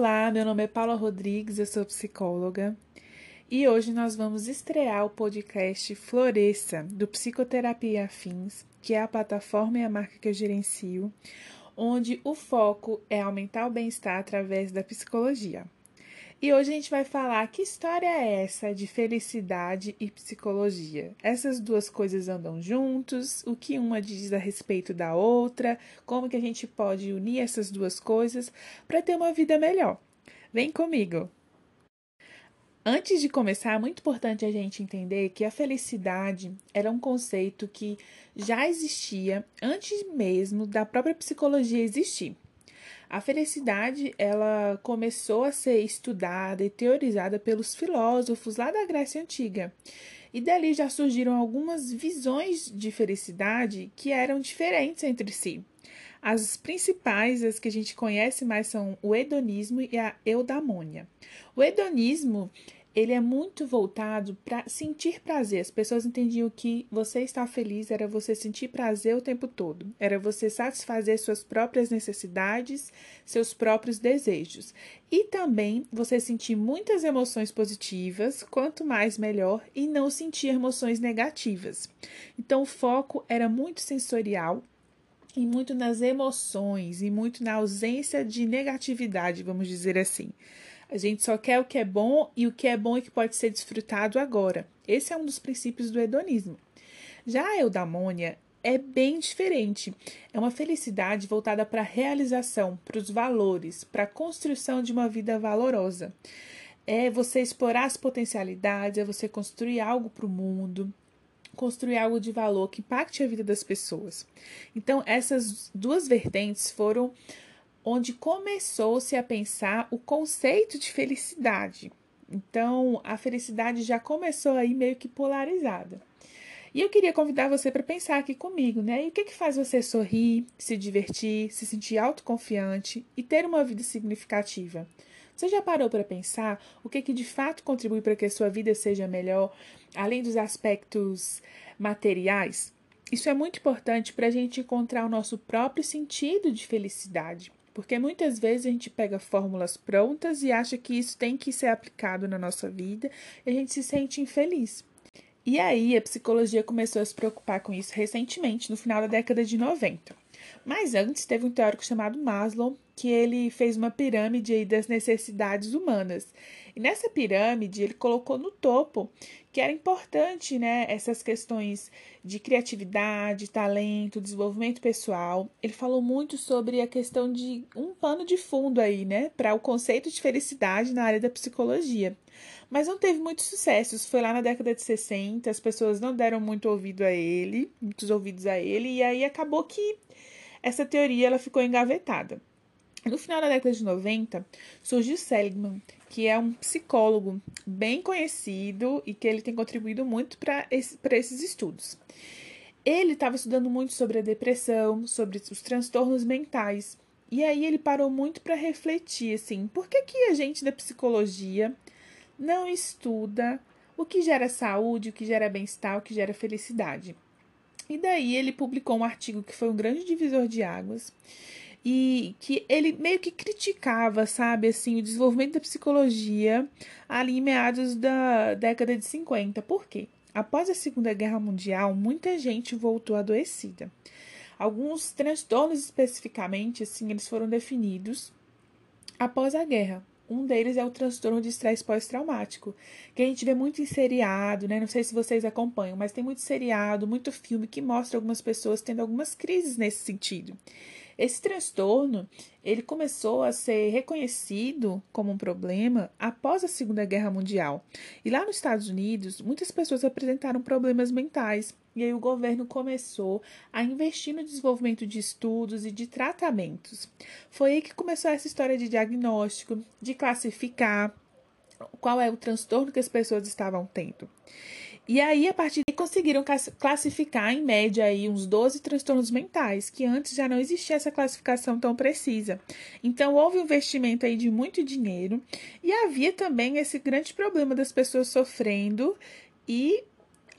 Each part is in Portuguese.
Olá, meu nome é Paula Rodrigues, eu sou psicóloga e hoje nós vamos estrear o podcast Floresça, do Psicoterapia Afins, que é a plataforma e a marca que eu gerencio, onde o foco é aumentar o bem-estar através da psicologia. E hoje a gente vai falar que história é essa de felicidade e psicologia. Essas duas coisas andam juntos, o que uma diz a respeito da outra, como que a gente pode unir essas duas coisas para ter uma vida melhor. Vem comigo. Antes de começar, é muito importante a gente entender que a felicidade era um conceito que já existia antes mesmo da própria psicologia existir. A felicidade, ela começou a ser estudada e teorizada pelos filósofos lá da Grécia Antiga. E dali já surgiram algumas visões de felicidade que eram diferentes entre si. As principais, as que a gente conhece mais, são o hedonismo e a eudamônia. O hedonismo ele é muito voltado para sentir prazer. As pessoas entendiam que você estar feliz era você sentir prazer o tempo todo, era você satisfazer suas próprias necessidades, seus próprios desejos. E também você sentir muitas emoções positivas, quanto mais melhor, e não sentir emoções negativas. Então o foco era muito sensorial e muito nas emoções e muito na ausência de negatividade, vamos dizer assim. A gente só quer o que é bom e o que é bom e que pode ser desfrutado agora. Esse é um dos princípios do hedonismo. Já a eudamônia é bem diferente. É uma felicidade voltada para a realização, para os valores, para a construção de uma vida valorosa. É você explorar as potencialidades, é você construir algo para o mundo, construir algo de valor que impacte a vida das pessoas. Então, essas duas vertentes foram onde começou-se a pensar o conceito de felicidade. Então, a felicidade já começou aí meio que polarizada. E eu queria convidar você para pensar aqui comigo, né? E o que, que faz você sorrir, se divertir, se sentir autoconfiante e ter uma vida significativa? Você já parou para pensar o que, que de fato contribui para que a sua vida seja melhor, além dos aspectos materiais? Isso é muito importante para a gente encontrar o nosso próprio sentido de felicidade. Porque muitas vezes a gente pega fórmulas prontas e acha que isso tem que ser aplicado na nossa vida e a gente se sente infeliz. E aí a psicologia começou a se preocupar com isso recentemente, no final da década de 90. Mas antes teve um teórico chamado Maslow, que ele fez uma pirâmide das necessidades humanas. E nessa pirâmide ele colocou no topo que era importante, né, essas questões de criatividade, talento, desenvolvimento pessoal. Ele falou muito sobre a questão de um pano de fundo aí, né, para o conceito de felicidade na área da psicologia. Mas não teve muito sucesso. Isso foi lá na década de 60, as pessoas não deram muito ouvido a ele, muitos ouvidos a ele, e aí acabou que essa teoria ela ficou engavetada. No final da década de 90, surgiu Seligman, que é um psicólogo bem conhecido e que ele tem contribuído muito para esse, esses estudos. Ele estava estudando muito sobre a depressão, sobre os transtornos mentais. E aí ele parou muito para refletir assim, por que, que a gente da psicologia não estuda o que gera saúde, o que gera bem-estar, o que gera felicidade? E daí ele publicou um artigo que foi um grande divisor de águas e que ele meio que criticava, sabe, assim, o desenvolvimento da psicologia ali em meados da década de 50. Por quê? Após a Segunda Guerra Mundial, muita gente voltou adoecida. Alguns transtornos especificamente, assim, eles foram definidos após a guerra. Um deles é o transtorno de estresse pós-traumático, que a gente vê muito em seriado, né? Não sei se vocês acompanham, mas tem muito seriado, muito filme que mostra algumas pessoas tendo algumas crises nesse sentido. Esse transtorno, ele começou a ser reconhecido como um problema após a Segunda Guerra Mundial. E lá nos Estados Unidos, muitas pessoas apresentaram problemas mentais. E aí o governo começou a investir no desenvolvimento de estudos e de tratamentos. Foi aí que começou essa história de diagnóstico, de classificar qual é o transtorno que as pessoas estavam tendo. E aí, a partir daí, conseguiram classificar, em média, aí, uns 12 transtornos mentais, que antes já não existia essa classificação tão precisa. Então, houve um investimento aí de muito dinheiro e havia também esse grande problema das pessoas sofrendo e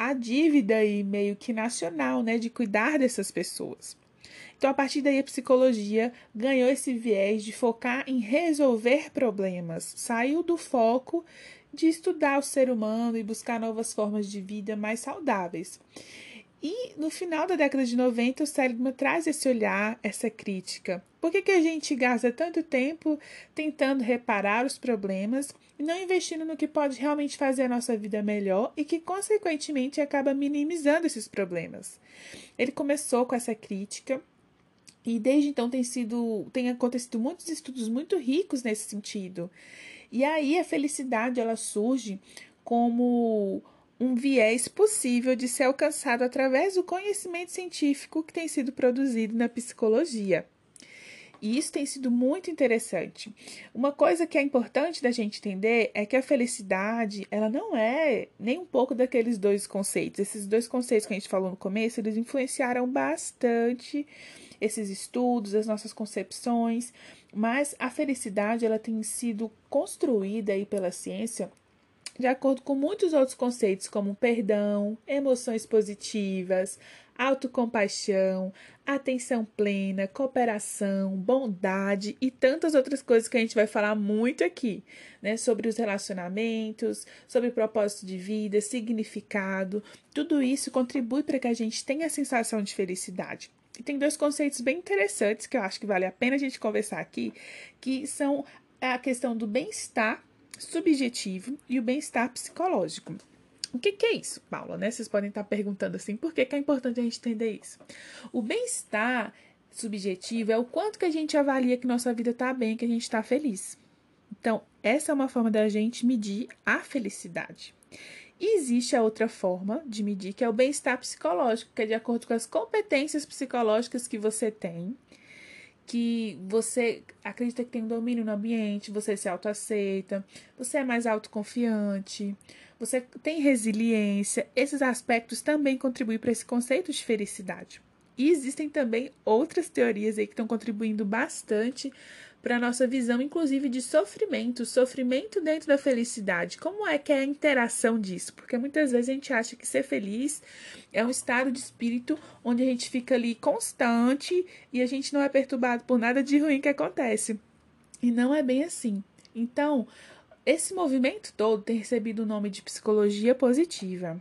a dívida aí meio que nacional, né, de cuidar dessas pessoas. Então, a partir daí, a psicologia ganhou esse viés de focar em resolver problemas, saiu do foco de estudar o ser humano e buscar novas formas de vida mais saudáveis. E no final da década de 90, o Seligman traz esse olhar, essa crítica. Por que, que a gente gasta tanto tempo tentando reparar os problemas e não investindo no que pode realmente fazer a nossa vida melhor e que, consequentemente, acaba minimizando esses problemas? Ele começou com essa crítica e desde então tem sido, tem acontecido muitos estudos muito ricos nesse sentido. E aí a felicidade ela surge como um viés possível de ser alcançado através do conhecimento científico que tem sido produzido na psicologia. E isso tem sido muito interessante. Uma coisa que é importante da gente entender é que a felicidade, ela não é nem um pouco daqueles dois conceitos. Esses dois conceitos que a gente falou no começo, eles influenciaram bastante esses estudos, as nossas concepções, mas a felicidade ela tem sido construída aí pela ciência de acordo com muitos outros conceitos, como perdão, emoções positivas, autocompaixão, atenção plena, cooperação, bondade e tantas outras coisas que a gente vai falar muito aqui, né? Sobre os relacionamentos, sobre propósito de vida, significado. Tudo isso contribui para que a gente tenha a sensação de felicidade. E tem dois conceitos bem interessantes que eu acho que vale a pena a gente conversar aqui, que são a questão do bem-estar subjetivo e o bem-estar psicológico. O que, que, é isso, Paula? Né? Vocês podem estar perguntando assim, por que, que é importante a gente entender isso? O bem-estar subjetivo é o quanto que a gente avalia que nossa vida está bem, que a gente está feliz. Então, essa é uma forma da gente medir a felicidade. E existe a outra forma de medir, que é o bem-estar psicológico, que é de acordo com as competências psicológicas que você tem que você acredita que tem domínio no ambiente, você se autoaceita, você é mais autoconfiante, você tem resiliência. Esses aspectos também contribuem para esse conceito de felicidade. E existem também outras teorias aí que estão contribuindo bastante para a nossa visão, inclusive, de sofrimento, sofrimento dentro da felicidade. Como é que é a interação disso? Porque muitas vezes a gente acha que ser feliz é um estado de espírito onde a gente fica ali constante e a gente não é perturbado por nada de ruim que acontece. E não é bem assim. Então, esse movimento todo tem recebido o nome de psicologia positiva.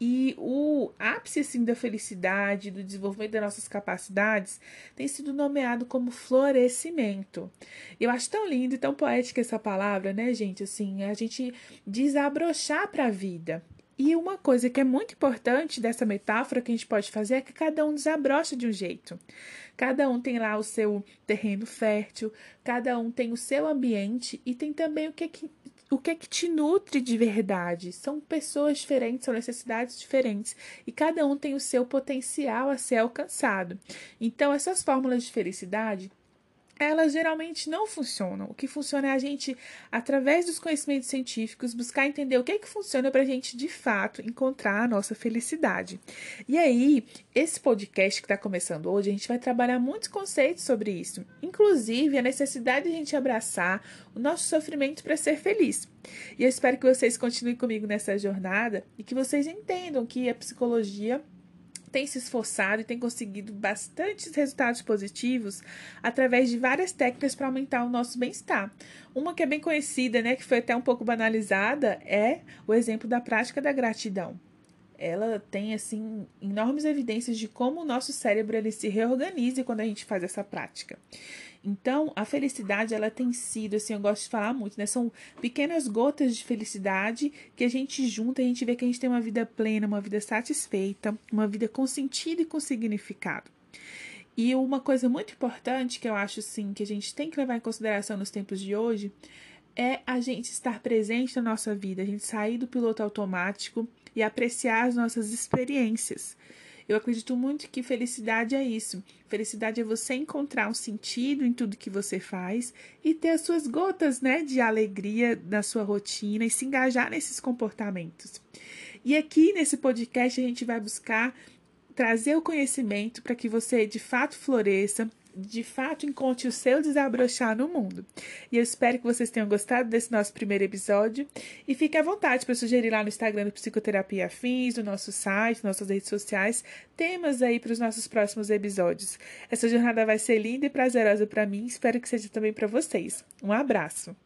E o ápice assim, da felicidade, do desenvolvimento das nossas capacidades, tem sido nomeado como florescimento. Eu acho tão lindo e tão poética essa palavra, né, gente? Assim, a gente desabrochar para a vida. E uma coisa que é muito importante dessa metáfora que a gente pode fazer é que cada um desabrocha de um jeito. Cada um tem lá o seu terreno fértil, cada um tem o seu ambiente e tem também o que, que o que é que te nutre de verdade. São pessoas diferentes, são necessidades diferentes e cada um tem o seu potencial a ser alcançado. Então, essas fórmulas de felicidade elas geralmente não funcionam. O que funciona é a gente, através dos conhecimentos científicos, buscar entender o que é que funciona para a gente, de fato, encontrar a nossa felicidade. E aí, esse podcast que está começando hoje, a gente vai trabalhar muitos conceitos sobre isso, inclusive a necessidade de a gente abraçar o nosso sofrimento para ser feliz. E eu espero que vocês continuem comigo nessa jornada e que vocês entendam que a psicologia tem se esforçado e tem conseguido bastantes resultados positivos através de várias técnicas para aumentar o nosso bem-estar. Uma que é bem conhecida, né, que foi até um pouco banalizada, é o exemplo da prática da gratidão. Ela tem assim enormes evidências de como o nosso cérebro ele se reorganiza quando a gente faz essa prática. Então, a felicidade, ela tem sido, assim, eu gosto de falar muito, né? São pequenas gotas de felicidade que a gente junta, a gente vê que a gente tem uma vida plena, uma vida satisfeita, uma vida com sentido e com significado. E uma coisa muito importante que eu acho, sim, que a gente tem que levar em consideração nos tempos de hoje é a gente estar presente na nossa vida, a gente sair do piloto automático e apreciar as nossas experiências. Eu acredito muito que felicidade é isso. Felicidade é você encontrar um sentido em tudo que você faz e ter as suas gotas, né, de alegria na sua rotina e se engajar nesses comportamentos. E aqui nesse podcast a gente vai buscar trazer o conhecimento para que você de fato floresça, de fato encontre o seu desabrochar no mundo. E eu espero que vocês tenham gostado desse nosso primeiro episódio e fique à vontade para sugerir lá no Instagram do Psicoterapia Afins, no nosso site, nossas redes sociais, temas aí para os nossos próximos episódios. Essa jornada vai ser linda e prazerosa para mim, espero que seja também para vocês. Um abraço.